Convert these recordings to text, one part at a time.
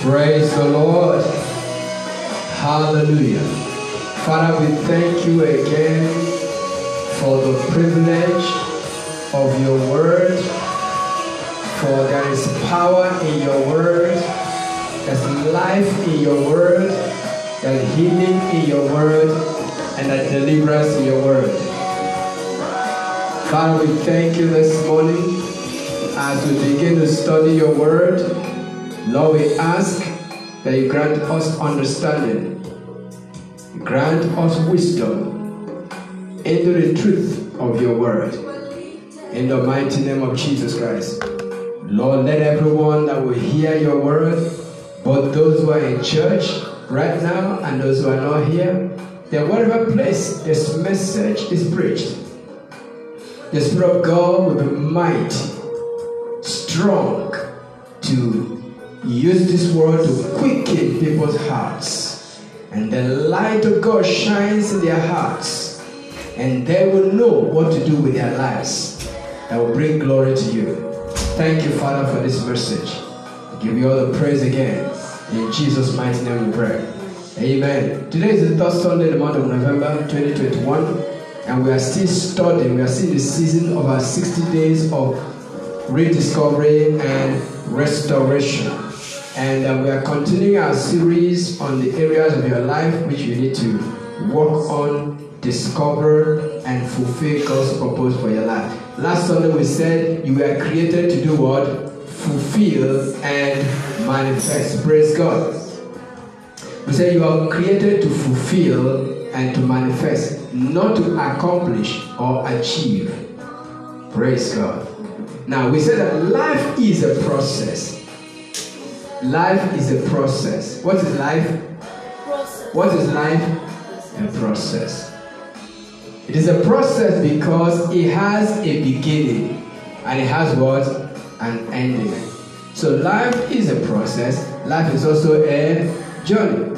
Praise the Lord. Hallelujah. Father, we thank you again for the privilege of your word. For there is power in your word, there's life in your word, there's healing in your word, and there's deliverance in your word. Father, we thank you this morning as we begin to study your word. Lord, we ask that you grant us understanding, grant us wisdom into the truth of your word. In the mighty name of Jesus Christ. Lord, let everyone that will hear your word, both those who are in church right now and those who are not here, that whatever place this message is preached, the Spirit of God will be mighty, strong to use this word to quicken people's hearts. And the light of God shines in their hearts, and they will know what to do with their lives that will bring glory to you. Thank you, Father, for this message. I give you all the praise again. In Jesus' mighty name we pray. Amen. Today is the third Sunday in the month of November 2021, and we are still studying, we are still in the season of our 60 days of rediscovery and restoration. And uh, we are continuing our series on the areas of your life which you need to work on, discover, and fulfill God's purpose for your life. Last Sunday we said you were created to do what? Fulfill and manifest. Praise God. We said you are created to fulfill and to manifest, not to accomplish or achieve. Praise God. Now we said that life is a process. Life is a process. What is life? Process. What is life? A process. It is a process because it has a beginning and it has what? An ending. So life is a process. Life is also a journey.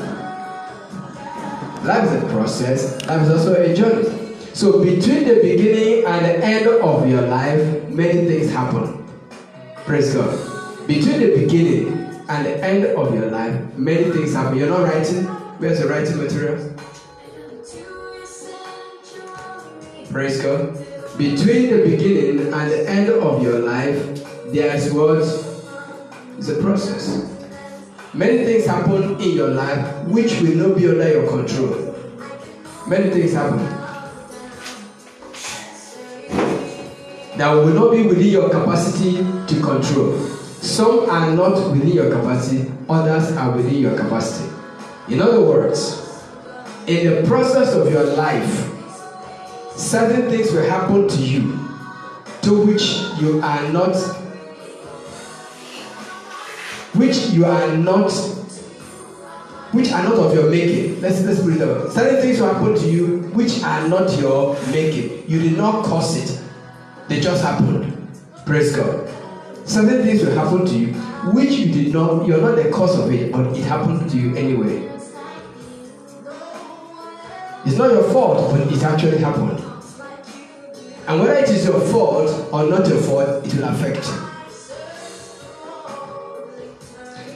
Life is a process. Life is also a journey. So between the beginning and the end of your life, many things happen. Praise God. Between the beginning and the end of your life, many things happen. You're not writing. Where's the writing material? Praise God. Between the beginning and the end of your life, there's what is a process. Many things happen in your life which will not be under your control. Many things happen that will not be within your capacity to control. Some are not within your capacity, others are within your capacity. In other words, in the process of your life, certain things will happen to you to which you are not which you are not which are not of your making. Let's let's put it that certain things will happen to you which are not your making. You did not cause it. They just happened. Praise god certain things will happen to you which you did not you're not the cause of it but it happened to you anyway. It's not your fault but it actually happened. And whether it is your fault or not your fault it will affect you.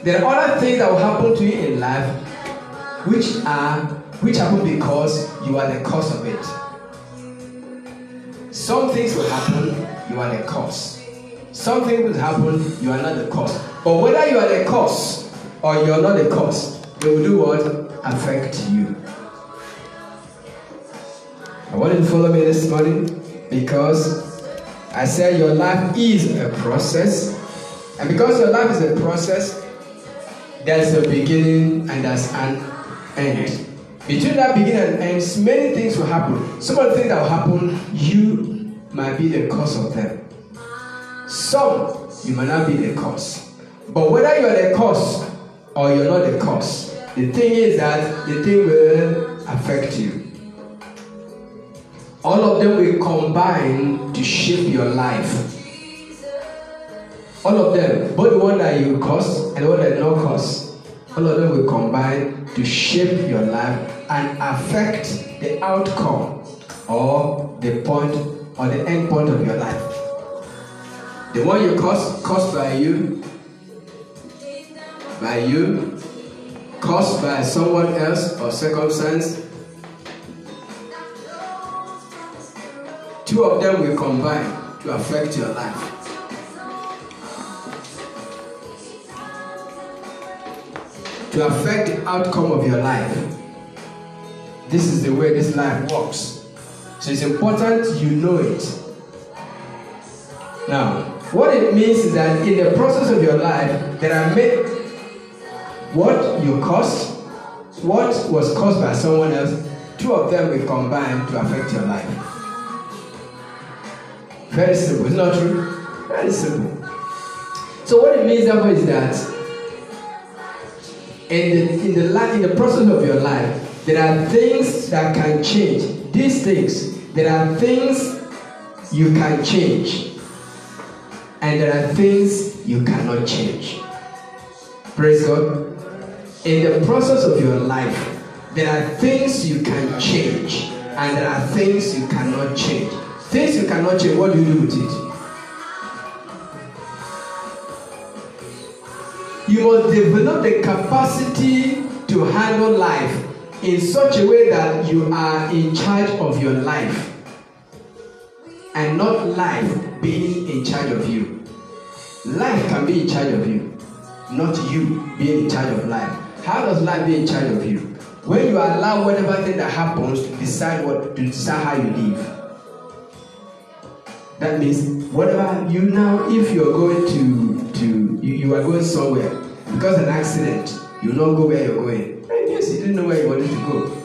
There are other things that will happen to you in life which are which happen because you are the cause of it. Some things will happen you are the cause some things will happen you are not the cause but whether you are the cause or you are not the cause they will do what affect you i want you to follow me this morning because i said your life is a process and because your life is a process there's a beginning and there's an end. Between that beginning and end, many things will happen. Some of the things that will happen, you might be the cause of them. Some, you might not be the cause. But whether you are the cause or you're not the cause, the thing is that the thing will affect you. All of them will combine to shape your life. All of them, both the one that you cause and the one that not cause, all of them will combine to shape your life and affect the outcome or the point or the end point of your life. The one you cause, caused by you, by you, caused by someone else or circumstance, two of them will combine to affect your life. To affect the outcome of your life. This is the way this life works. So it's important you know it. Now, what it means is that in the process of your life, there are many, what you caused, what was caused by someone else, two of them will combine to affect your life. Very simple, it's not true? Very simple. So what it means therefore is that in the in the in the process of your life, there are things that can change. These things, there are things you can change and there are things you cannot change. Praise God. In the process of your life, there are things you can change, and there are things you cannot change. Things you cannot change, what do you do with it? You must develop the capacity to handle life in such a way that you are in charge of your life and not life being in charge of you. Life can be in charge of you, not you being in charge of life. How does life be in charge of you? When you allow whatever thing that happens to decide what to decide how you live. That means whatever you now, if you're going to to you, you are going somewhere because an accident, you don't go where you're going. And yes, you didn't know where you wanted to go.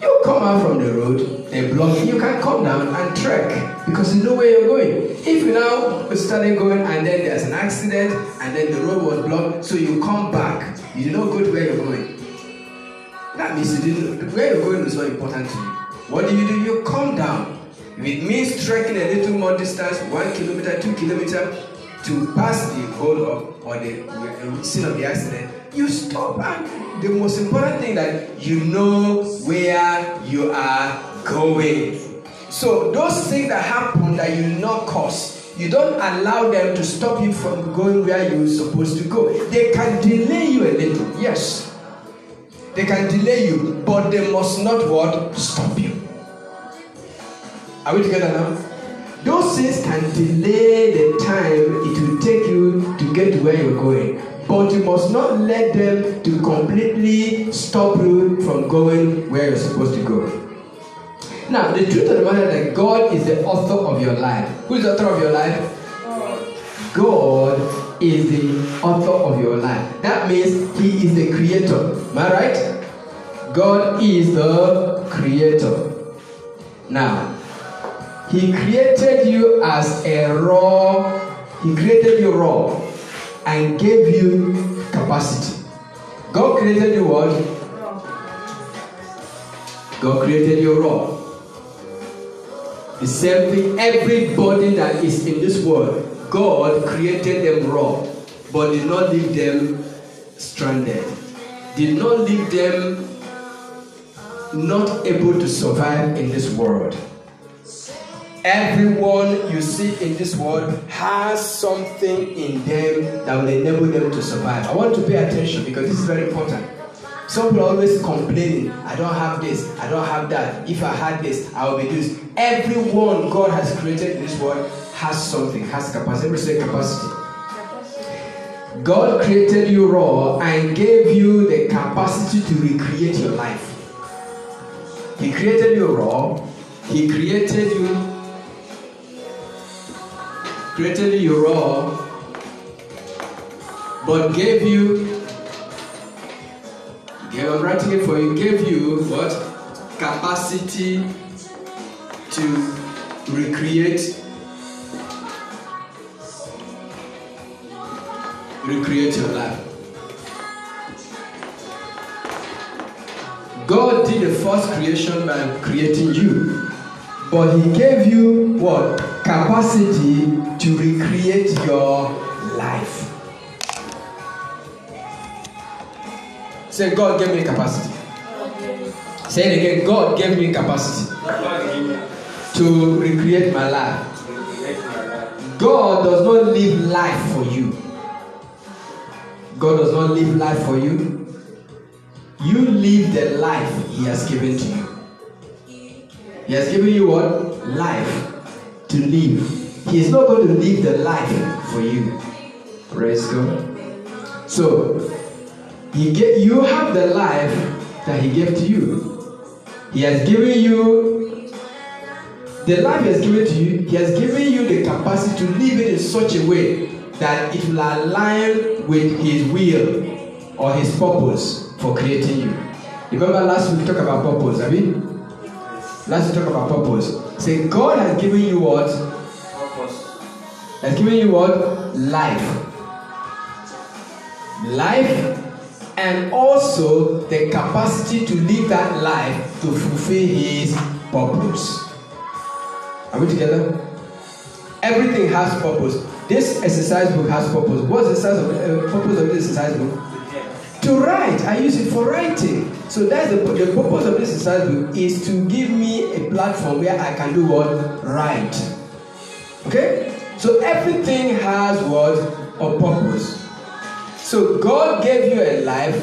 You come out from the road, they block you. Can come down and trek because you know where you're going. If you now started going and then there's an accident and then the road was blocked, so you come back, you don't go to where you're going. That means you didn't where you're going is not important to you. What do you do? You come down. It means trekking a little more distance, one kilometer, two kilometer, to pass the hole of or the scene of the accident, you stop and the most important thing that you know where you are going. So those things that happen that you not cause, you don't allow them to stop you from going where you're supposed to go. They can delay you a little, yes. They can delay you, but they must not what stop you. Are we together now? Those things can delay the time it will take you to get to where you're going. But you must not let them to completely stop you from going where you're supposed to go. Now, the truth of the matter is that God is the author of your life. Who is the author of your life? God is the author of your life. That means He is the creator. Am I right? God is the creator. Now, He created you as a raw, He created you raw and gave you capacity. God created you what? God created you raw. The same thing, everybody that is in this world, God created them raw, but did not leave them stranded. Did not leave them not able to survive in this world. Everyone you see in this world has something in them that will enable them to survive. I want to pay attention because this is very important. Some people always complaining, I don't have this, I don't have that. If I had this, I would be this. Everyone God has created in this world has something, has capacity. Every say capacity. God created you raw and gave you the capacity to recreate your life. He created you raw, He created you created you raw, but gave you, gave, I'm writing it for you, gave you what? Capacity to recreate, recreate your life. God did the first creation by creating you, but He gave you what? Capacity to recreate your life. Say, God gave me capacity. Say it again. God gave me capacity to recreate my life. God does not live life for you. God does not live life for you. You live the life He has given to you. He has given you what? Life to live. He is not going to live the life for you. Praise God. So, he get, you have the life that He gave to you. He has given you the life He has given to you. He has given you the capacity to live it in such a way that it will align with His will or His purpose for creating you. Remember last week we talked about purpose, have you? Last week we talked about purpose. Say God has given you what? Purpose. Has given you what? Life. Life and also the capacity to live that life to fulfill his purpose. Are we together? Everything has purpose. This exercise book has purpose. What's the size of, uh, purpose of this exercise book? To write. I use it for writing. So that's the, the purpose of this exercise book is to give me a platform where I can do what? Write. Okay? So everything has what? A purpose. So God gave you a life,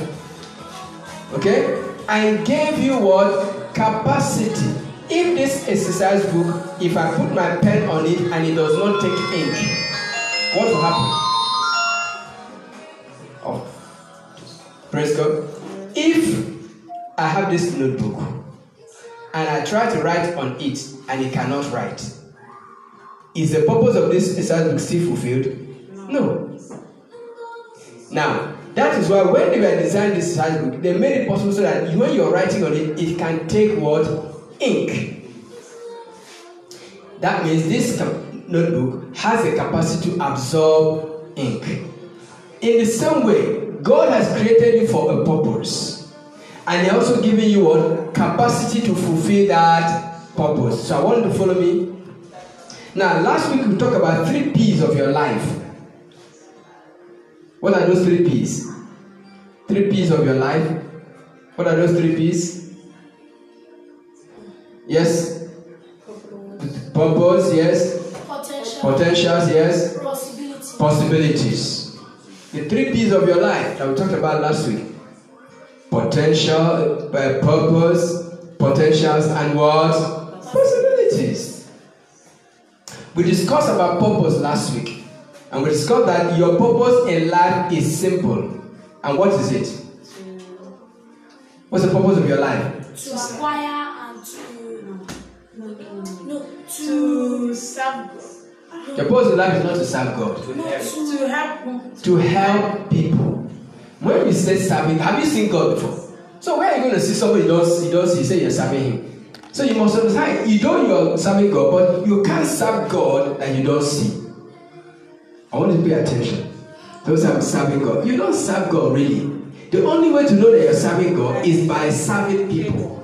okay, and gave you what? Capacity. If this exercise book, if I put my pen on it and it does not take ink, what will happen? Oh, praise God. If I have this notebook and I try to write on it and it cannot write, is the purpose of this exercise book still fulfilled? No. Now, that is why when they were designing this exercise book, they made it possible so that when you're writing on it, it can take what? Ink. That means this notebook has the capacity to absorb ink. In the same way, God has created you for a purpose. And He also given you what? Capacity to fulfill that purpose. So I want you to follow me. Now, last week we talked about three P's of your life. What are those three P's? Three P's of your life. What are those three P's? Yes? Purpose, yes. Potential. Potentials, yes. Possibility. Possibilities. The three P's of your life that we talked about last week. Potential, uh, purpose, potentials, and what? Possibilities. We discussed about purpose last week. And we discussed that your purpose in life is simple. And what is it? What's the purpose of your life? To acquire and to no to to serve God. Your purpose in life is not to serve God, no to To help to help people. When you say serving, have you seen God before? So where are you going to see somebody you don't see, you say you're serving him? So you must understand, you know you're serving God, but you can't serve God that you don't see. I want you to pay attention. Those are serving God. You don't serve God really. The only way to know that you're serving God is by serving people.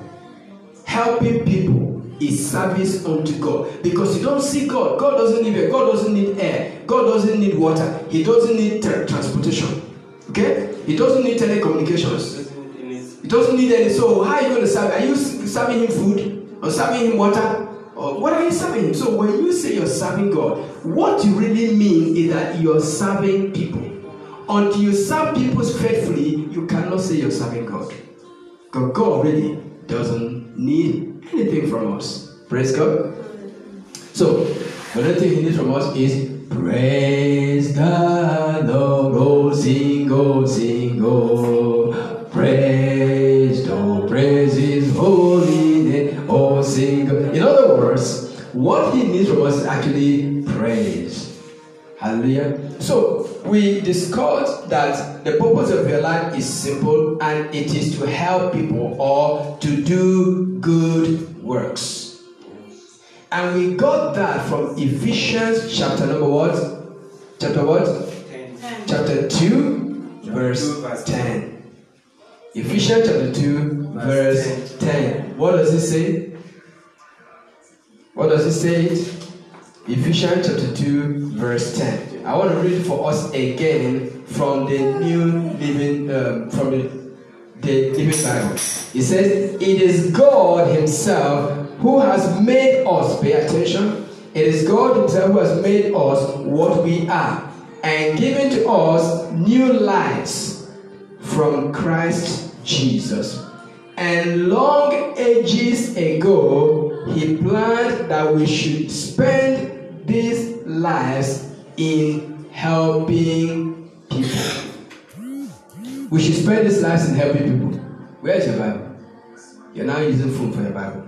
Helping people is service unto God. Because you don't see God. God doesn't need air. God doesn't need air. God doesn't need water. He doesn't need tra- transportation. Okay? He doesn't need telecommunications. He doesn't need any. So how are you going to serve? Are you serving him food or serving him water? Or what are you serving? So when you say you're serving God, what you really mean is that you're serving people. Until you serve people faithfully, you cannot say you're serving God. Because God really doesn't need anything from us. Praise God. So, the only thing He needs from us is praise the Lord. Oh, sing, oh, sing, oh. What He needs from us is actually praise. Hallelujah. So we discussed that the purpose of your life is simple and it is to help people or to do good works. And we got that from Ephesians chapter number what? Chapter what? 10. Chapter 2, verse 10. Ephesians chapter 2, verse 10. What does it say? What does it say? Ephesians chapter 2, verse 10. I want to read for us again from the New Living, um, from the, the Living Bible. It says, It is God Himself who has made us, pay attention, it is God Himself who has made us what we are. and given to us new lives from Christ Jesus. And long ages ago, he planned that we should spend these lives in helping people. We should spend these lives in helping people. Where is your Bible? You're now using phone for your Bible.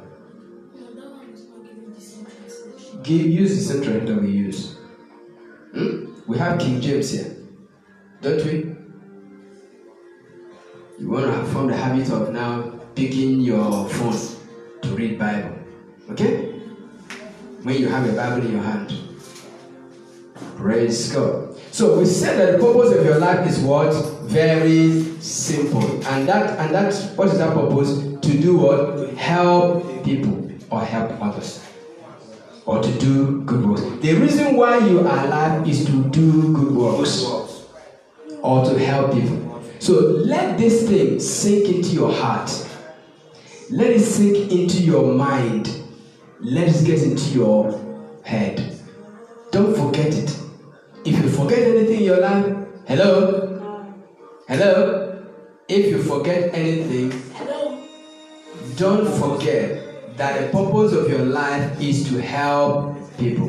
That. Give, use the same translation we use. Hmm? We have King James here, don't we? You want to form the habit of now picking your phone to read Bible, okay? When you have a Bible in your hand. Praise God. So we said that the purpose of your life is what? Very simple. And that and that what is that purpose? To do what? Help people or help others. Or to do good works. The reason why you are alive is to do good works or to help people. So let this thing sink into your heart. Let it sink into your mind. Let it get into your head. Don't forget it. If you forget anything in your life, hello? Hello? If you forget anything, Hello. don't forget that the purpose of your life is to help people.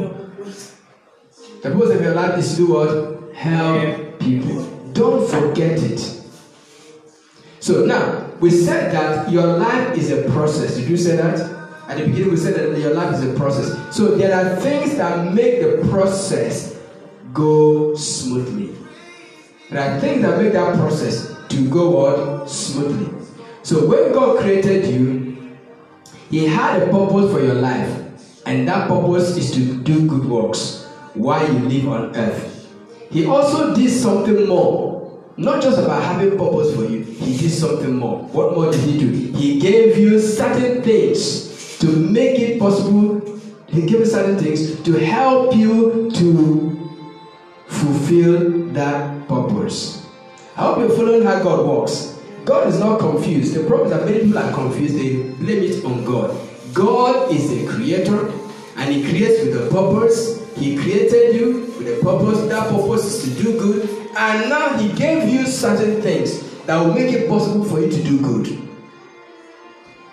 The purpose of your life is to do what? Help people. Don't forget it. So now, we said that your life is a process. Did you say that? At the beginning, we said that your life is a process. So there are things that make the process go smoothly. There are things that make that process to go on Smoothly. So when God created you, He had a purpose for your life, and that purpose is to do good works while you live on earth. He also did something more, not just about having purpose for you. He did something more. What more did He do? He gave you certain things to make it possible. He gave you certain things to help you to fulfill that purpose. I hope you're following how God works. God is not confused. The problem is that many people are confused. They blame it on God. God is a creator and He creates with a purpose. He created you with a purpose. That purpose is to do good. And now He gave you certain things that will make it possible for you to do good.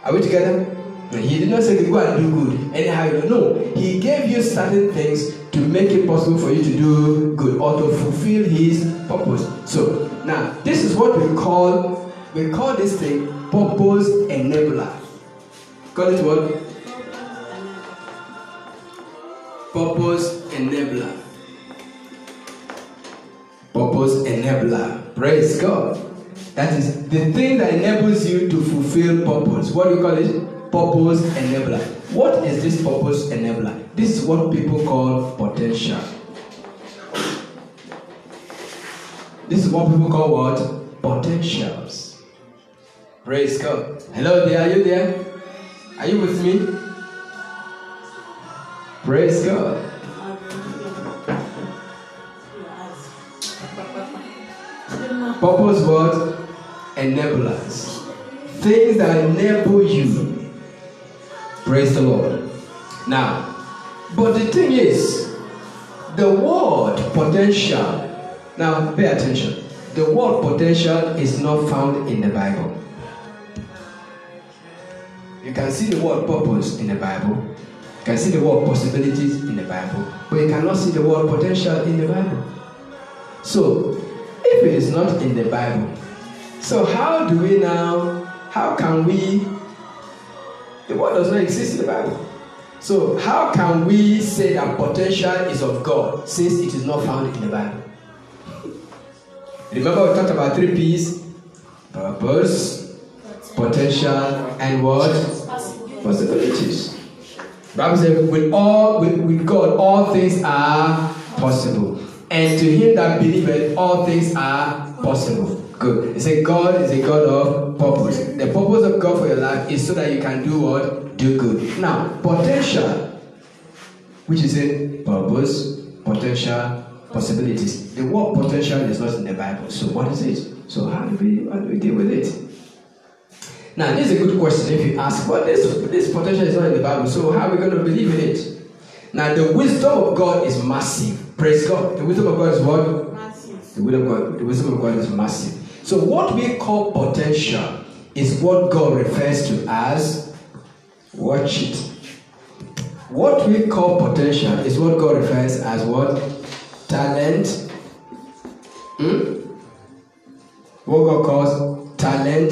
Are we together? He did not say go and do good. Anyhow, you know. He gave you certain things to make it possible for you to do good or to fulfill his purpose. So now this is what we call we call this thing purpose enabler. Call it what? Purpose enabler. Purpose enabler. Praise God. That is the thing that enables you to fulfill purpose. What do you call it? Purpose enabler. What is this purpose enabler? This is what people call potential. This is what people call what? Potentials. Praise God. Hello there, are you there? Are you with me? Praise God. Purpose what? Enablers. Things that enable you. Praise the Lord. Now, but the thing is, the word potential. Now, pay attention. The word potential is not found in the Bible. You can see the word purpose in the Bible. You can see the word possibilities in the Bible. But you cannot see the word potential in the Bible. So, if it is not in the Bible, so how do we now, how can we, the word does not exist in the Bible. So, how can we say that potential is of God since it is not found in the Bible? Remember, we talked about three P's purpose, potential, and what? Possibilities. Bible says, with all with, with God, all things are possible. And to him that believeth, all things are possible. Good. It said God is a God of purpose. The purpose of God for your life is so that you can do what? Do good. Now, potential, which is a purpose, potential, possibilities. The word potential is not in the Bible. So what is it? So how do we how do we deal with it? Now, this is a good question if you ask, well, this, this potential is not in the Bible, so how are we going to believe in it? Now, the wisdom of God is massive. Praise God. The wisdom of God is what? Massive. The wisdom of God, the wisdom of God is massive. So what we call potential is what God refers to as watch it. What we call potential is what God refers as what? Talent. Hmm? What God calls talent,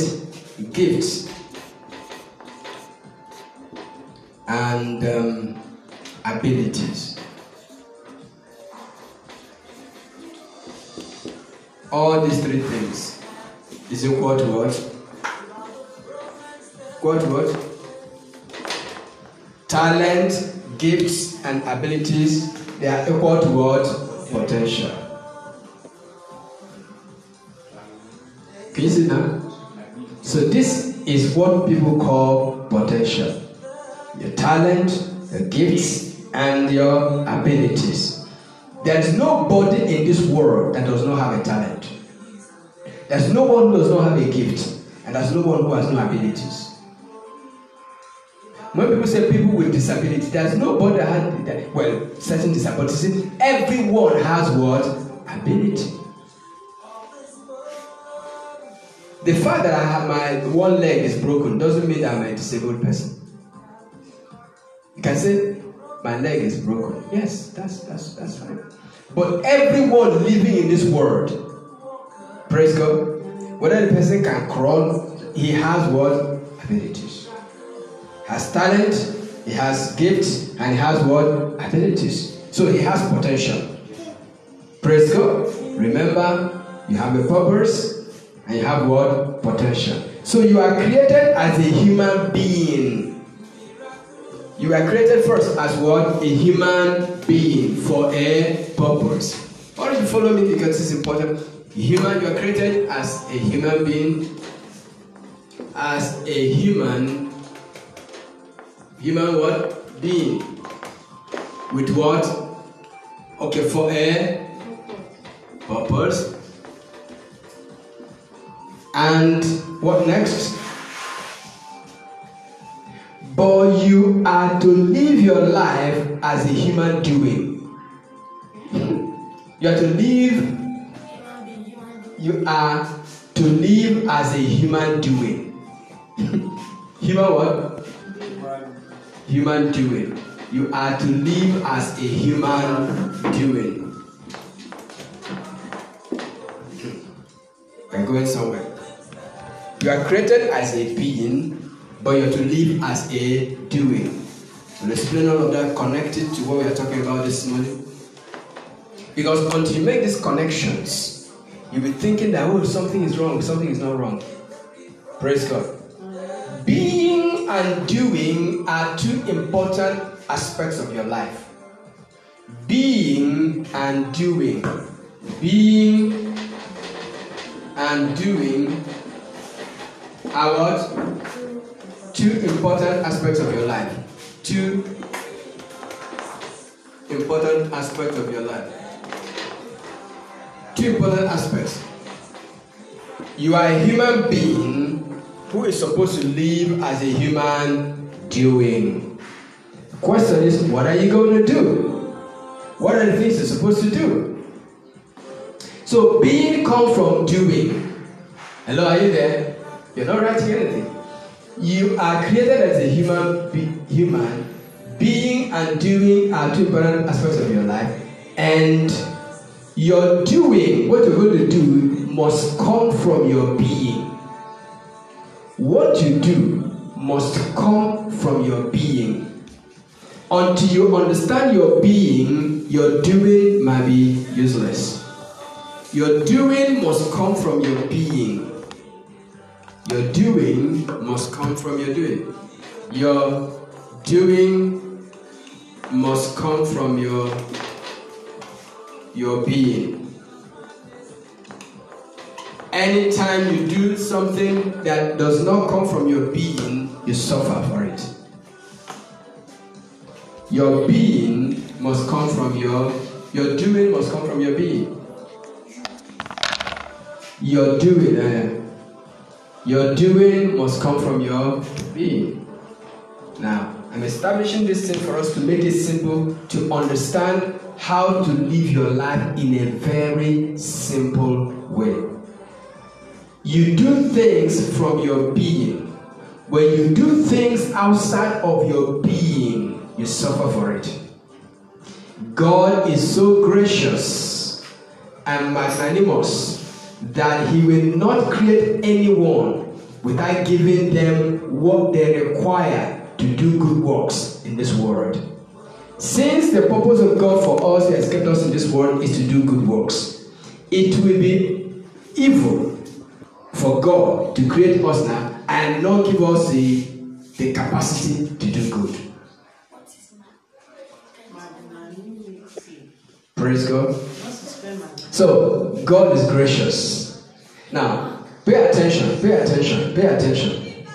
gifts, and um, abilities. All these three things is equal to what? To what? Talent, gifts, and abilities, they are equal to what? Potential. Can you see that? So this is what people call potential. Your talent, your gifts, and your abilities. There is nobody in this world that does not have a talent. There's no one who does not have a gift, and there's no one who has no abilities. When people say people with disability, there's nobody that that, well certain disabilities. Everyone has what ability. The fact that I have my one leg is broken doesn't mean that I'm a disabled person. You can say my leg is broken. Yes, that's that's that's fine. But everyone living in this world, praise God, whether the person can crawl, he has what abilities has talent, he has gifts, and he has what? Abilities. So he has potential. Praise God. Remember, you have a purpose and you have what? Potential. So you are created as a human being. You are created first as what? A human being for a purpose. Why don't you follow me because it's important? Human, you are created as a human being, as a human human what? Being. With what? Okay, for a purpose. And what next? But you are to live your life as a human doing. You are to live, you are to live as a human doing. human what? human doing. You are to live as a human doing. We're going somewhere. You are created as a being, but you're to live as a doing. We'll explain all of that connected to what we are talking about this morning. Because until you make these connections, you'll be thinking that, oh, something is wrong, something is not wrong. Praise God. Being and doing are two important aspects of your life. Being and doing. Being and doing are what? Two important aspects of your life. Two important aspects of your life. Important aspects. You are a human being who is supposed to live as a human doing. The question is, what are you going to do? What are the things you're supposed to do? So being comes from doing. Hello, are you there? You're not writing anything. You are created as a human be- human. Being and doing are two important aspects of your life. And your doing, what you're going to do, must come from your being. What you do must come from your being. Until you understand your being, your doing might be useless. Your doing must come from your being. Your doing must come from your doing. Your doing must come from your your being. Anytime you do something that does not come from your being, you suffer for it. Your being must come from your your doing must come from your being. Your doing, uh, your doing must come from your being. Now, I'm establishing this thing for us to make it simple to understand how to live your life in a very simple way. You do things from your being. When you do things outside of your being, you suffer for it. God is so gracious and magnanimous that He will not create anyone without giving them what they require to do good works in this world. Since the purpose of God for us, He has kept us in this world, is to do good works, it will be evil for God to create us now and not give us the, the capacity to do good. Praise God. So, God is gracious. Now, pay attention, pay attention, pay attention.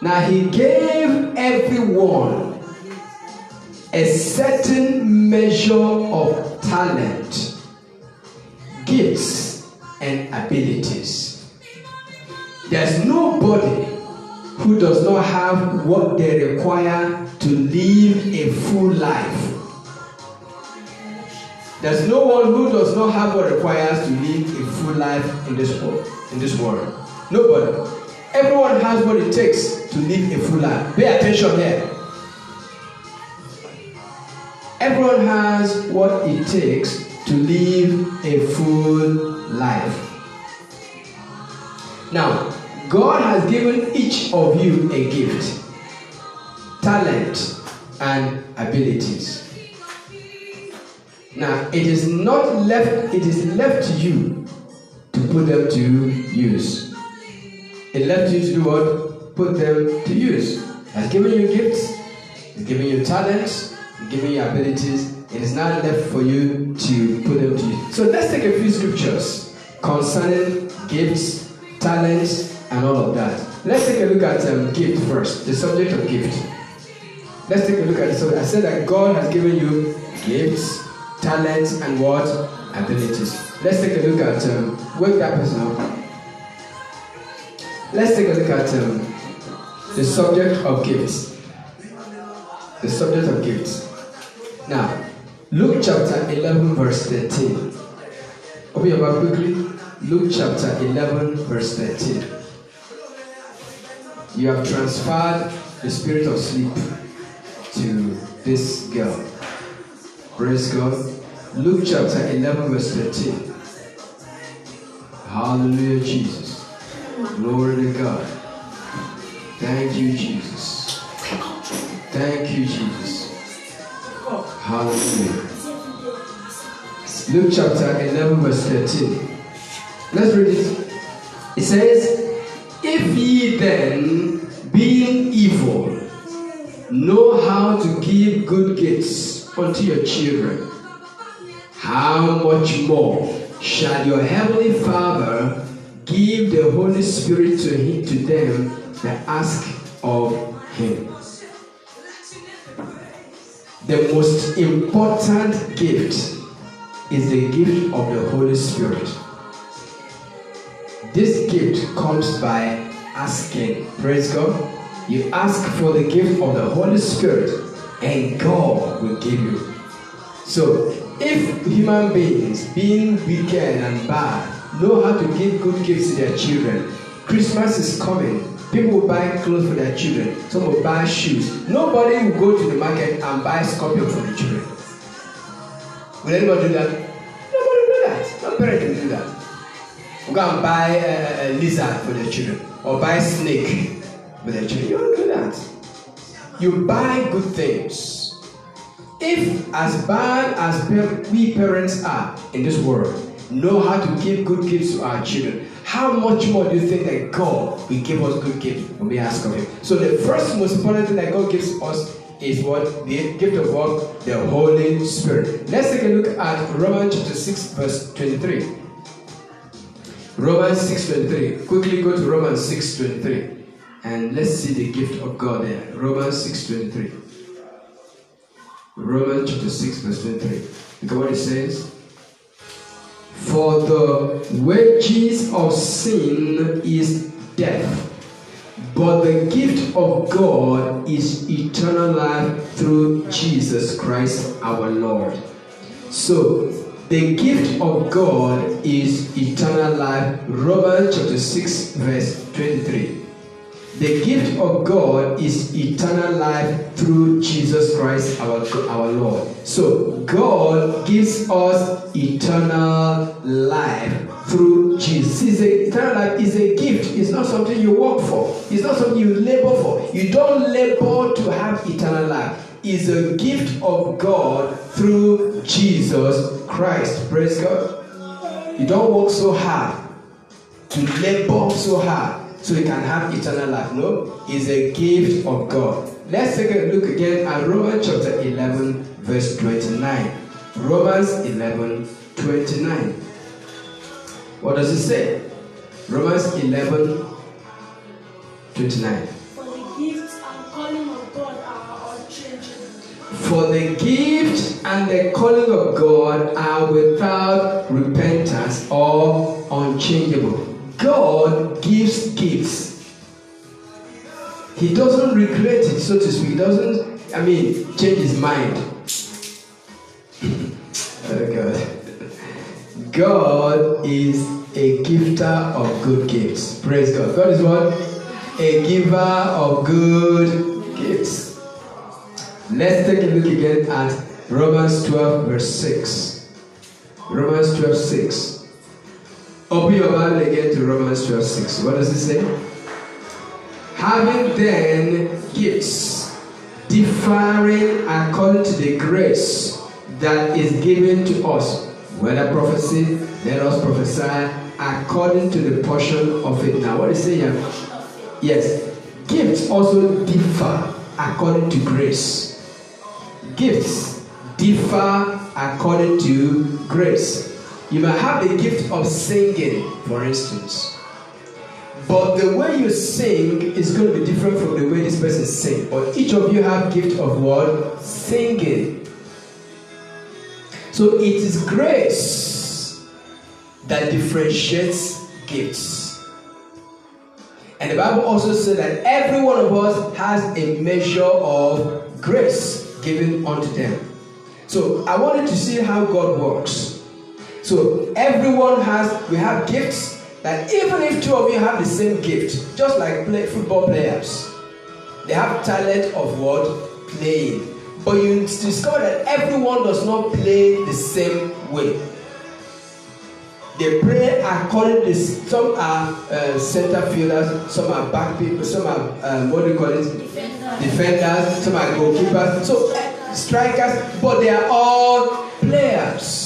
Now, He gave everyone a certain measure of talent, gifts, and abilities. There's nobody who does not have what they require to live a full life. There's no one who does not have what requires to live a full life in this world. In this world, nobody. Everyone has what it takes to live a full life. Pay attention here. Everyone has what it takes to live a full life. Now, God has given each of you a gift, talent, and abilities. Now, it is not left, it is left to you to put them to use. It left you to do what? Put them to use. Has given you gifts, has given you talents, given you abilities. It is now left for you to put them to use. So let's take a few scriptures concerning gifts, talents, and all of that. Let's take a look at um, gift first, the subject of gift. Let's take a look at it. So I said that God has given you gifts, talents, and what? Abilities. Let's take a look at, um, wake that person up. Let's take a look at um, the subject of gifts. The subject of gifts. Now, Luke chapter 11, verse 13. Open your Bible quickly. Luke chapter 11, verse 13. You have transferred the spirit of sleep to this girl. Praise God. Luke chapter 11, verse 13. Hallelujah, Jesus. Glory to God. Thank you, Jesus. Thank you, Jesus. Hallelujah. Luke chapter 11, verse 13. Let's read it. It says, If ye then, being evil, know how to give good gifts unto your children, how much more shall your heavenly Father give the Holy Spirit to him, to them that ask of him? The most important gift is the gift of the Holy Spirit. This gift comes by asking. Praise God. You ask for the gift of the Holy Spirit, and God will give you. So, if human beings, being wicked and bad, know how to give good gifts to their children, Christmas is coming. People will buy clothes for their children. Some will buy shoes. Nobody will go to the market and buy scorpion for the children. Will anybody do that? Nobody will do that. No parent will do that. We'll go and buy a, a lizard for their children or buy snake for their children. You don't do that. You buy good things. If as bad as we parents are in this world, know how to give good gifts to our children, how much more do you think that God will give us good gifts when we ask of Him? So the first most important thing that God gives us is what the gift of what the Holy Spirit. Let's take a look at Romans chapter six, verse twenty-three. Romans six twenty-three. Quickly go to Romans six twenty-three, and let's see the gift of God there. Romans six twenty-three. Romans chapter 6, verse 23. Look at what it says. For the wages of sin is death, but the gift of God is eternal life through Jesus Christ our Lord. So, the gift of God is eternal life. Romans chapter 6, verse 23. The gift of God is eternal life through Jesus Christ our, our Lord. So, God gives us eternal life through Jesus. Eternal life is a gift. It's not something you work for. It's not something you labor for. You don't labor to have eternal life. It's a gift of God through Jesus Christ. Praise God. You don't work so hard to labor so hard so you can have eternal life. No, it's a gift of God. Let's take a look again at Romans chapter 11, verse 29. Romans 11, 29. What does it say? Romans 11, 29. For the gifts and calling of God are unchangeable. For the gift and the calling of God are without repentance or unchangeable. God gives gifts. He doesn't regret it, so to speak. He doesn't, I mean, change his mind. oh God. God is a gifter of good gifts. Praise God. God is what? A giver of good gifts. Let's take a look again at Romans 12, verse 6. Romans 12, 6. Open your Bible again to Romans 12 6. What does it say? Having then gifts differing according to the grace that is given to us, whether prophecy, let us prophesy according to the portion of it. Now, what is it here? Yes, gifts also differ according to grace. Gifts differ according to grace. You might have the gift of singing, for instance. But the way you sing is going to be different from the way this person sings. But each of you have gift of what? Singing. So it is grace that differentiates gifts. And the Bible also says that every one of us has a measure of grace given unto them. So I wanted to see how God works. So everyone has, we have gifts that even if two of you have the same gift, just like play, football players, they have talent of what? Playing. But you discover that everyone does not play the same way. They play according to some are uh, center fielders, some are back people, some are um, what do you call it? Defenders. Defenders, some are goalkeepers, so strikers, but they are all players.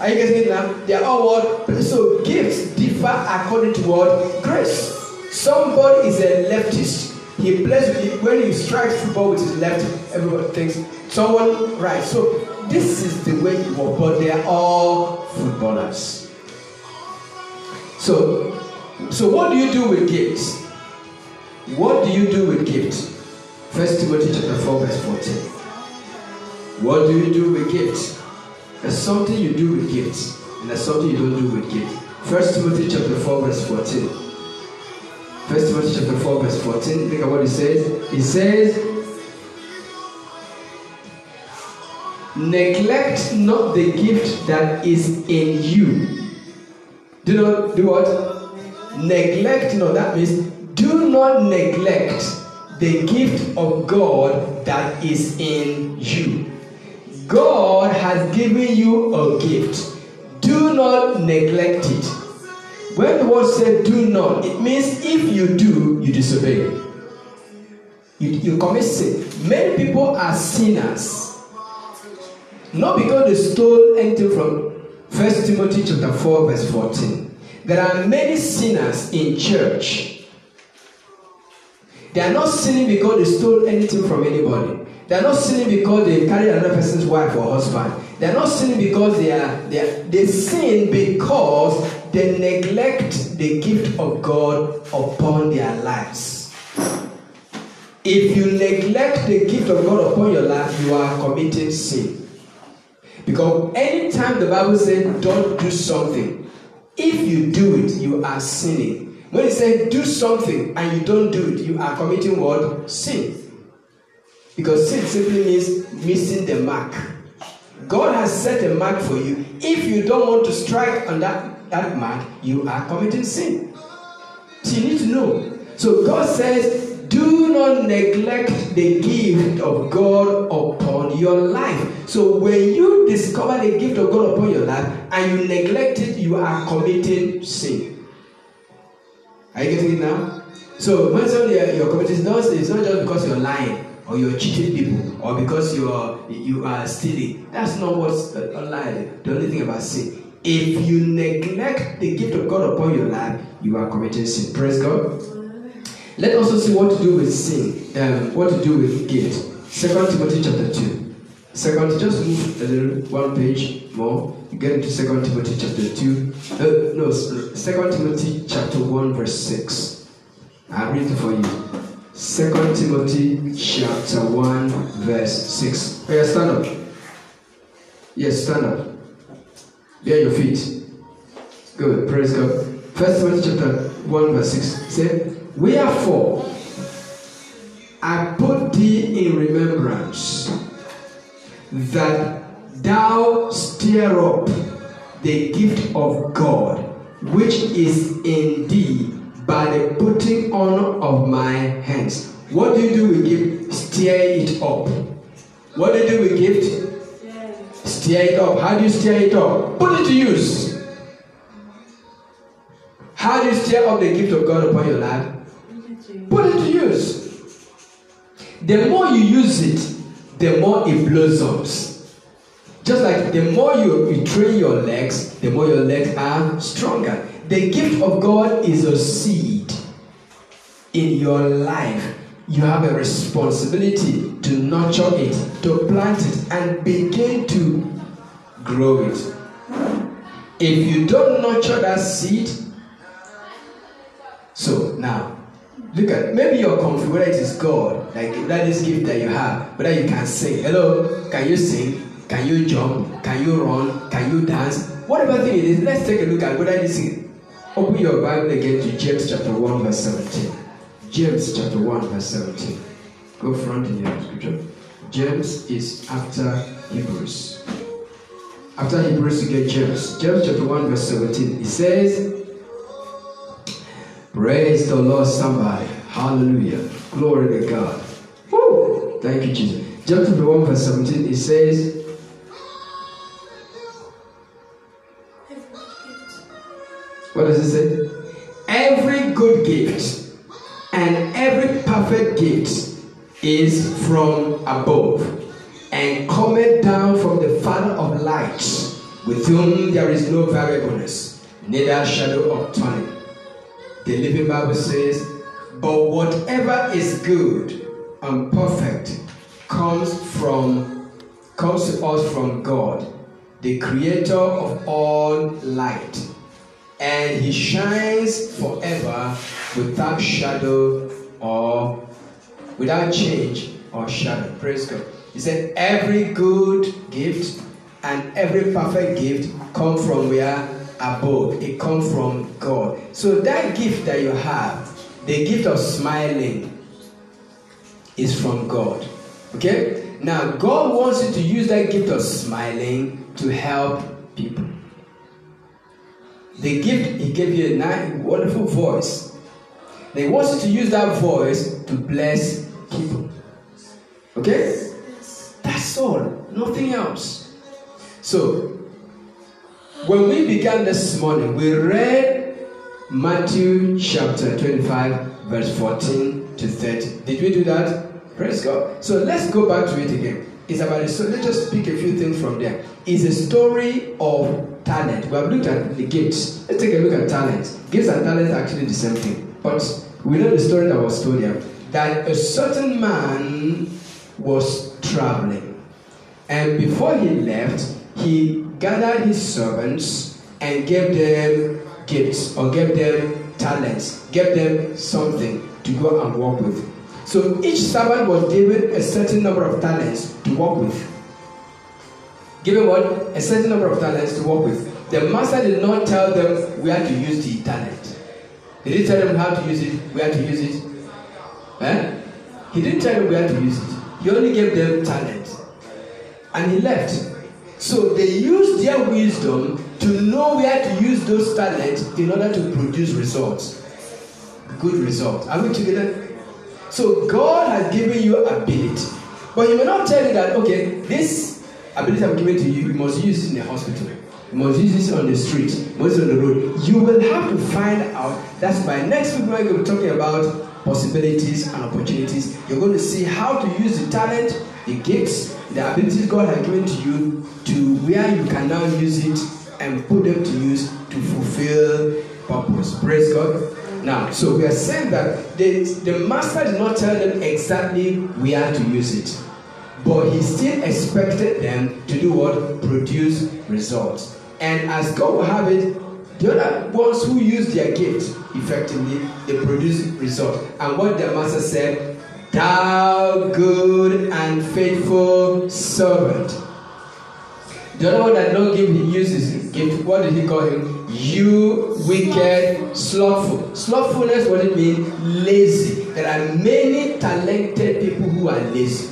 Are you getting it now? They are all what? So gifts differ according to what? Grace. Somebody is a leftist. He plays when he strikes football with his left, everyone thinks someone right. So this is the way you work, but they are all footballers. So so what do you do with gifts? What do you do with gifts? First Timothy chapter 4, verse 14. What do you do with gifts? There's something you do with gifts, and there's something you don't do with gifts. First Timothy chapter 4, verse 14. First Timothy chapter 4, verse 14. Look at what it says. It says, Neglect not the gift that is in you. Do not do what? Neglect not. That means do not neglect the gift of God that is in you. God has given you a gift. Do not neglect it. When the word said do not, it means if you do, you disobey. You, you commit sin. Many people are sinners. Not because they stole anything from 1 Timothy chapter 4, verse 14. There are many sinners in church. They are not sinning because they stole anything from anybody. They are not sinning because they carry another person's wife or husband. They are not sinning because they are they, are, they sin because they neglect the gift of God upon their lives. If you neglect the gift of God upon your life, you are committing sin. Because anytime the Bible says don't do something, if you do it, you are sinning. When it says do something and you don't do it, you are committing what? Sin. Because sin simply means missing the mark. God has set a mark for you. If you don't want to strike on that, that mark, you are committing sin. So you need to know. So God says, do not neglect the gift of God upon your life. So when you discover the gift of God upon your life and you neglect it, you are committing sin. Are you getting it now? So when somebody uh, you're committing sin, it's not just because you're lying or you're cheating people or because you're you are stealing. That's not what's a, a lie. The only thing about sin. If you neglect the gift of God upon your life, you are committing sin. Praise God. Let us also see what to do with sin, um, what to do with gift. Second Timothy chapter 2. Second, just move a little one page more. You get into Second Timothy chapter 2. Uh, no, Second Timothy chapter 1, verse 6. I'll read it for you. Second Timothy chapter 1, verse 6. Oh, yeah, stand up. Yes, stand up. Be on your feet. Good, praise God. First Timothy chapter 1, verse 6. Say, Wherefore, I put thee in remembrance that thou stir up the gift of God which is in thee by the putting on of my hands. What do you do with gift? Stir it up. What do you do with gift? Stir it up. How do you stir it up? Put it to use. How do you stir up the gift of God upon your life? Put it to use. The more you use it, the more it blossoms. Just like the more you, you train your legs, the more your legs are stronger. The gift of God is a seed in your life. You have a responsibility to nurture it, to plant it, and begin to grow it. If you don't nurture that seed, so now look at maybe you're confused whether it is God, like that is gift that you have, whether you can sing. Hello, can you sing? Can you jump? Can you run? Can you dance? Whatever thing it is, let's take a look at whether this is. Open your Bible again to James chapter 1, verse 17. James chapter 1, verse 17. Go front in your scripture. James is after Hebrews. After Hebrews, you get James. James chapter 1, verse 17. It says, Praise the Lord, somebody. Hallelujah. Glory to God. Woo! Thank you, Jesus. James chapter 1, verse 17, it says, What does it say? Every good gift and every perfect gift is from above and cometh down from the Father of lights, with whom there is no variableness, neither shadow of turning. The Living Bible says, But whatever is good and perfect comes from comes to us from God, the creator of all light and he shines forever without shadow or without change or shadow. Praise God. He said, Every good gift and every perfect gift come from where? Above. It comes from God. So that gift that you have, the gift of smiling, is from God. Okay? Now, God wants you to use that gift of smiling to help people. The gift He gave you a nice, wonderful voice. They want you to use that voice to bless people. Okay? That's all. Nothing else. So, when we began this morning, we read Matthew chapter 25, verse 14 to 30. Did we do that? Praise God. So let's go back to it again. It's about so let's just pick a few things from there. It's a story of talent. We have looked at the gifts. Let's take a look at talent. Gifts and talent are actually the same thing. But we know the story that was told here that a certain man was traveling. And before he left, he gathered his servants and gave them gifts or gave them talents, gave them something to go and work with. So each servant was given a certain number of talents to work with. Given what? A certain number of talents to work with. The master did not tell them where to use the talent. He didn't tell them how to use it, where to use it. Eh? He didn't tell them where to use it. He only gave them talent. And he left. So they used their wisdom to know where to use those talents in order to produce results. Good results. Are we together? So God has given you ability. But you may not tell you that, okay, this ability I'm giving to you, you must use it in the hospital. You must use this on the street, you must use it on the road. You will have to find out. That's why next week we're going to be talking about possibilities and opportunities. You're going to see how to use the talent, the gifts, the abilities God has given to you to where you can now use it and put them to use to fulfill purpose. Praise God. Now, so we are saying that the, the master did not tell them exactly where to use it, but he still expected them to do what? Produce results. And as God will have it, the other ones who use their gift effectively, they produce results. And what the master said, Thou good and faithful servant. The other one that don't give, he uses gift. What did he call him? You wicked, slothful. Slothfulness, what it mean? Lazy. There are many talented people who are lazy.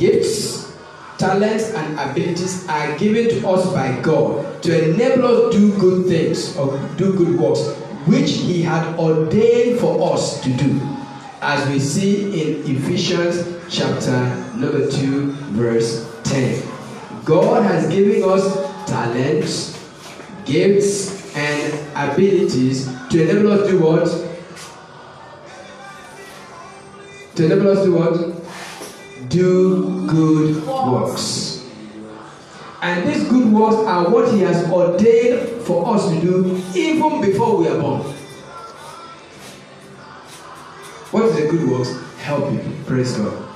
Gifts, talents, and abilities are given to us by God to enable us to do good things or do good works, which He had ordained for us to do. As we see in Ephesians chapter number 2, verse 10. God has given us talents, gifts, and abilities to enable us to do what? To enable us to do what? Do good works. And these good works are what He has ordained for us to do even before we are born. What is the good works? Help people. Praise God.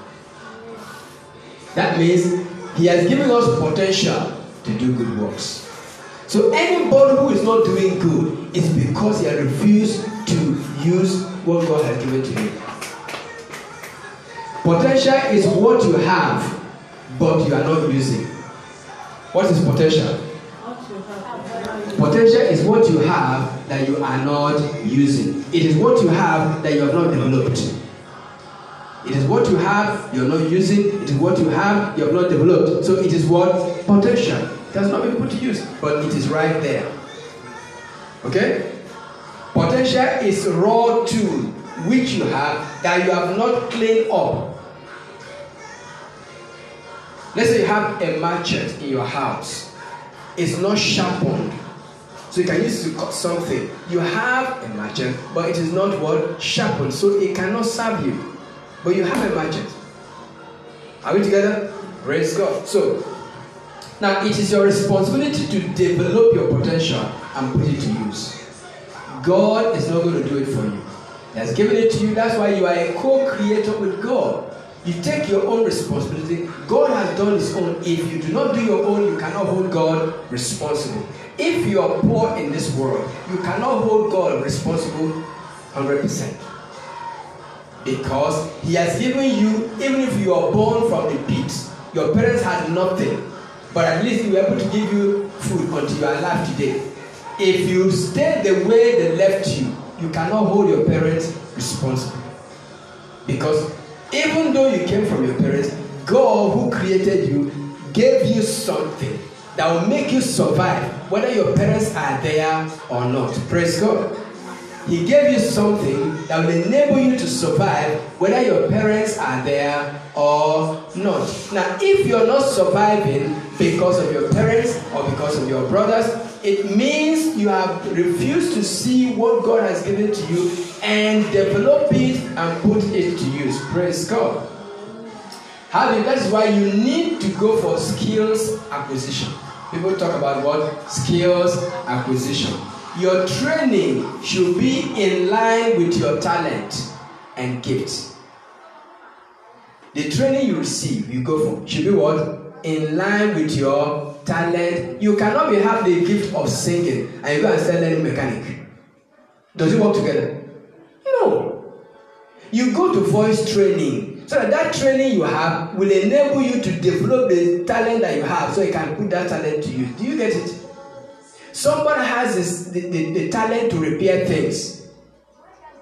That means He has given us potential to do good works. So anybody who is not doing good is because he has refused to use what God has given to him. Potential is what you have, but you are not using. What is potential? Potential is what you have that you are not using. It is what you have that you have not developed. It is what you have you are not using. It is what you have you have not developed. So it is what potential it has not been put to use, but it is right there. Okay? Potential is raw tool which you have that you have not cleaned up. Let's say you have a machete in your house. It's not sharpened. So you can use it to cut something. You have a machete, but it is not what sharpened, so it cannot serve you. But you have a machete. Are we together? Praise God. So now it is your responsibility to develop your potential and put it to use. God is not going to do it for you. He has given it to you. That's why you are a co-creator with God. You take your own responsibility. God has done his own. If you do not do your own, you cannot hold God responsible. If you are poor in this world, you cannot hold God responsible 100%. Because he has given you, even if you are born from the pit, your parents had nothing, but at least they were able to give you food until you are alive today. If you stay the way they left you, you cannot hold your parents responsible. Because even though you came from your parents, God who created you gave you something that will make you survive, whether your parents are there or not. Praise God. He gave you something that will enable you to survive, whether your parents are there or not. Now, if you're not surviving because of your parents or because of your brothers, it means you have refused to see what God has given to you and develop it and put it to use. Praise God. How that is why you need to go for skills acquisition. People talk about what? Skills acquisition. Your training should be in line with your talent and gifts. The training you receive, you go for, should be what? In line with your talent. You cannot be have the gift of singing and you go and sell any mechanic. Does it work together? You go to voice training so that that training you have will enable you to develop the talent that you have so you can put that talent to use. Do you get it? Somebody has this, the, the, the talent to repair things.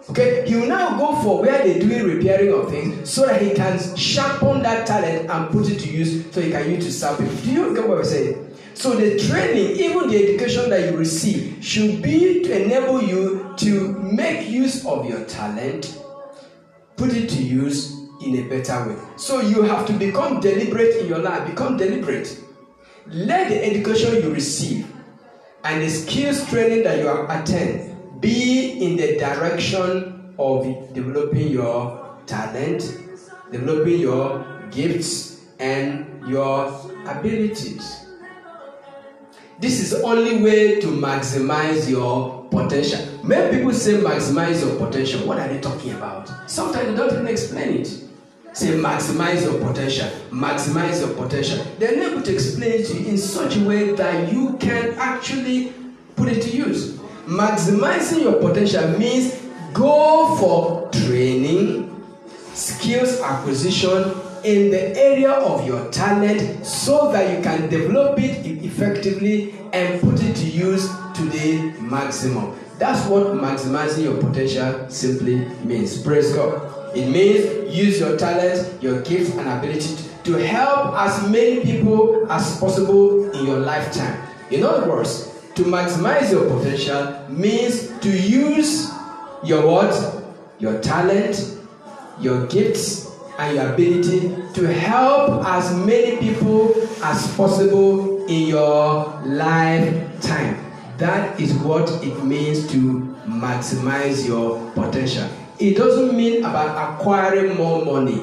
Okay, he will now go for where they're doing repairing of things so that he can sharpen that talent and put it to use so he can use to serve people. Do you get what I'm saying? So the training, even the education that you receive, should be to enable you to make use of your talent, put it to use in a better way. So you have to become deliberate in your life. Become deliberate. Let the education you receive and the skills training that you attend be in the direction of developing your talent, developing your gifts and your abilities. This is the only way to maximize your potential. Many people say maximize your potential. What are they talking about? Sometimes they don't even explain it. Say maximize your potential, maximize your potential. They're not able to explain it to you in such a way that you can actually put it to use. Maximizing your potential means go for training, skills acquisition, in the area of your talent so that you can develop it effectively and put it to use the maximum. That's what maximizing your potential simply means. Praise God. It means use your talent, your gifts, and ability to help as many people as possible in your lifetime. In other words, to maximize your potential means to use your what? Your talent, your gifts, and your ability to help as many people as possible in your lifetime. That is what it means to maximize your potential. It doesn't mean about acquiring more money,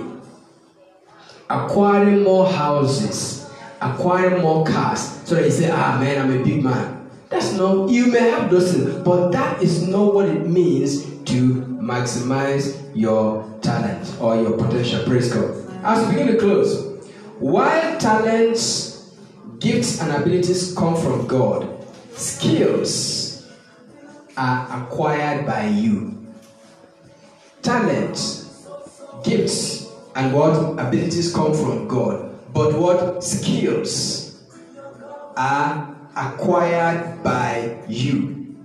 acquiring more houses, acquiring more cars. So you say, ah man, I'm a big man. That's not, you may have those things, but that is not what it means to maximize your talent or your potential. Praise God. As we begin to close, while talents, gifts, and abilities come from God, skills are acquired by you. Talent, gifts, and what abilities come from God, but what skills are acquired by you.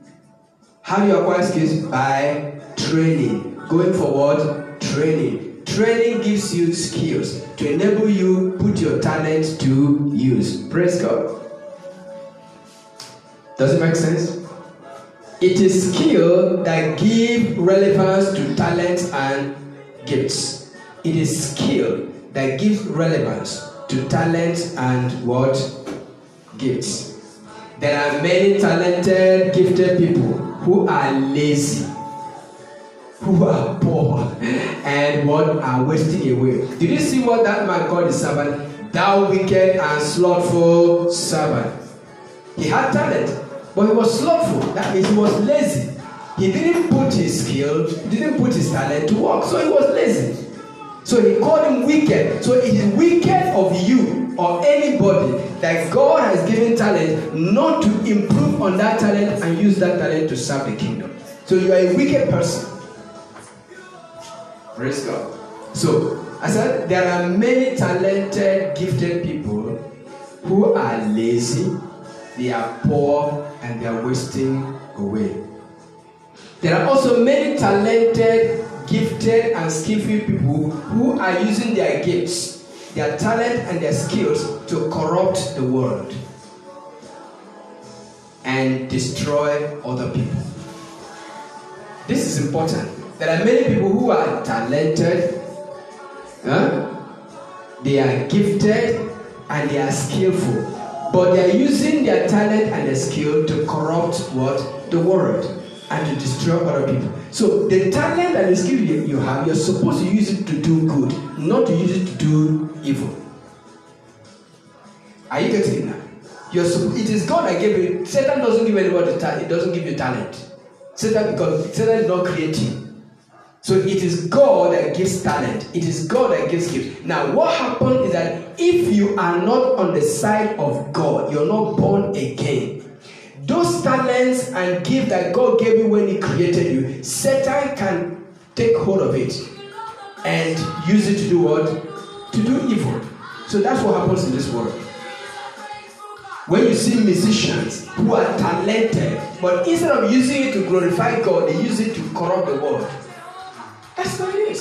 How do you acquire skills? By training. Going forward, training. Training gives you skills to enable you put your talent to use. Praise God. Does it make sense? It is skill that give relevance to talent and gifts. It is skill that gives relevance to talent and what gifts. There are many talented, gifted people who are lazy, who are poor, and what are wasting away. Did you see what that man called his servant? Thou wicked and slothful servant. He had talent, but he was slothful. That means he was lazy. He didn't put his skill, he didn't put his talent to work, so he was lazy. So he called him wicked. So it is wicked of you or anybody that God has given talent not to improve on that talent and use that talent to serve the kingdom. So you are a wicked person. Praise God. So I said there are many talented, gifted people who are lazy, they are poor, and they are wasting away. There are also many talented, gifted and skillful people who are using their gifts, their talent, and their skills to corrupt the world and destroy other people. This is important. There are many people who are talented, huh? they are gifted, and they are skillful, but they are using their talent and their skill to corrupt what the world and to destroy other people. So the talent and the skill you have, you're supposed to use it to do good, not to use it to do evil. Are you getting it now? You're, it is God that gave you. Satan doesn't give anybody talent. It doesn't give you talent. Satan because Satan is not creating. So it is God that gives talent. It is God that gives gifts. Now, what happens is that if you are not on the side of God, you're not born again those talents and gifts that God gave you when He created you, Satan can take hold of it and use it to do what? To do evil. So that's what happens in this world. When you see musicians who are talented, but instead of using it to glorify God, they use it to corrupt the world. That's what it.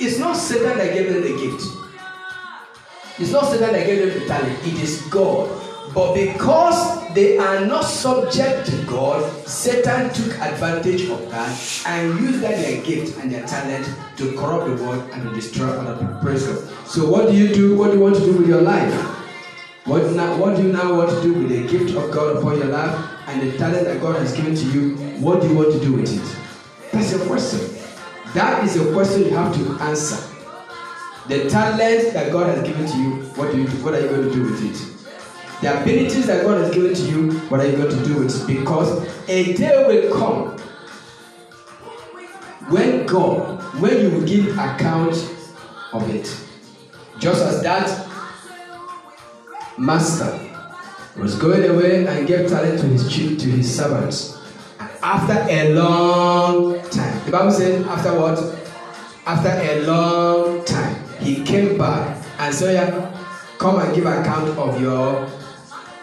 It's not Satan that gave them the gift. It's not Satan that gave them the talent. It is God. But because they are not subject to God, Satan took advantage of that and used that their gift and their talent to corrupt the world and to destroy other people. Praise God. So what do you do? What do you want to do with your life? What, now, what do you now want to do with the gift of God upon your life and the talent that God has given to you? What do you want to do with it? That's your question. That is a question you have to answer. The talent that God has given to you, what do you? What are you going to do with it? The abilities that God has given to you, what are you going to do with it? Because a day will come when God, when you will give account of it. Just as that master was going away and gave talent to his to his servants. After a long time, the Bible said, after what? After a long time, he came back and said, yeah, come and give account of your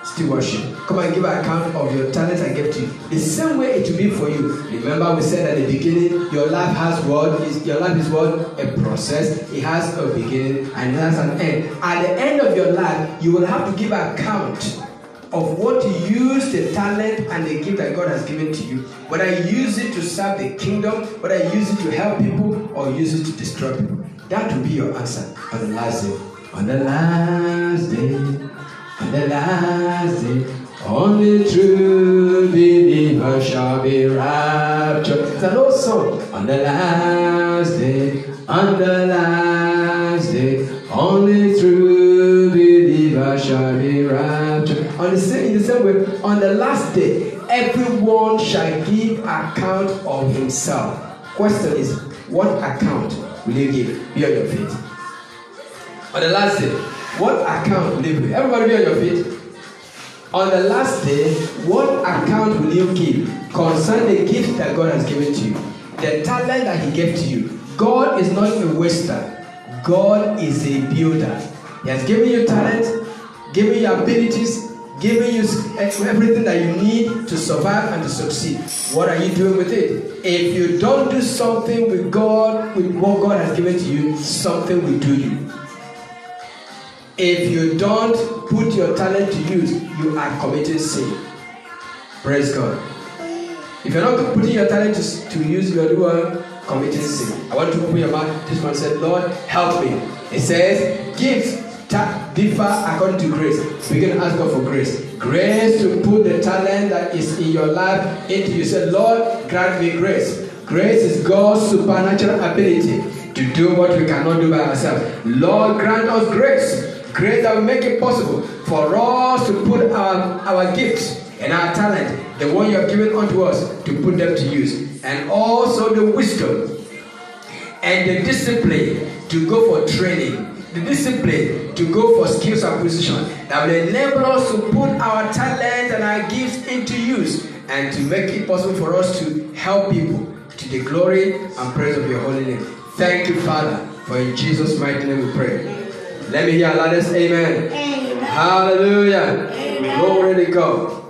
stewardship. Come and give account of your talents I gave to you. The same way it will be for you. Remember, we said at the beginning, your life has what? Is your life is what? A process. It has a beginning and it has an end. At the end of your life, you will have to give account of what you use the talent and the gift that God has given to you. Whether you use it to serve the kingdom, whether you use it to help people, or use it to destroy people. That will be your answer on the last day. On the last day, on the last day, only true believers shall be raptured. It's an old song. On the last day, on the last day, only true believers shall be. On the same, in the same way, on the last day, everyone shall give account of himself. Question is, what account will you give? Be on your feet. On the last day, what account will you give? Everybody be on your feet. On the last day, what account will you give concerning the gift that God has given to you? The talent that He gave to you. God is not a waster. God is a builder. He has given you talent, given you abilities, giving you everything that you need to survive and to succeed. What are you doing with it? If you don't do something with God, with what God has given to you, something will do you. If you don't put your talent to use, you are committing sin. Praise God. If you're not putting your talent to, to use, you are committing sin. I want to open your mouth. This one said, Lord, help me. It says, gifts differ according to grace. Begin to ask God for grace. Grace to put the talent that is in your life into you. Say, Lord, grant me grace. Grace is God's supernatural ability to do what we cannot do by ourselves. Lord, grant us grace. Grace that will make it possible for us to put our, our gifts and our talent, the one you have given unto us, to put them to use. And also the wisdom and the discipline to go for training the discipline to go for skills acquisition that will enable us to put our talent and our gifts into use and to make it possible for us to help people to the glory and praise of your holy name. Thank you, Father, for in Jesus' mighty name we pray. Let me hear loudest amen. amen. Hallelujah. Amen. Glory to God.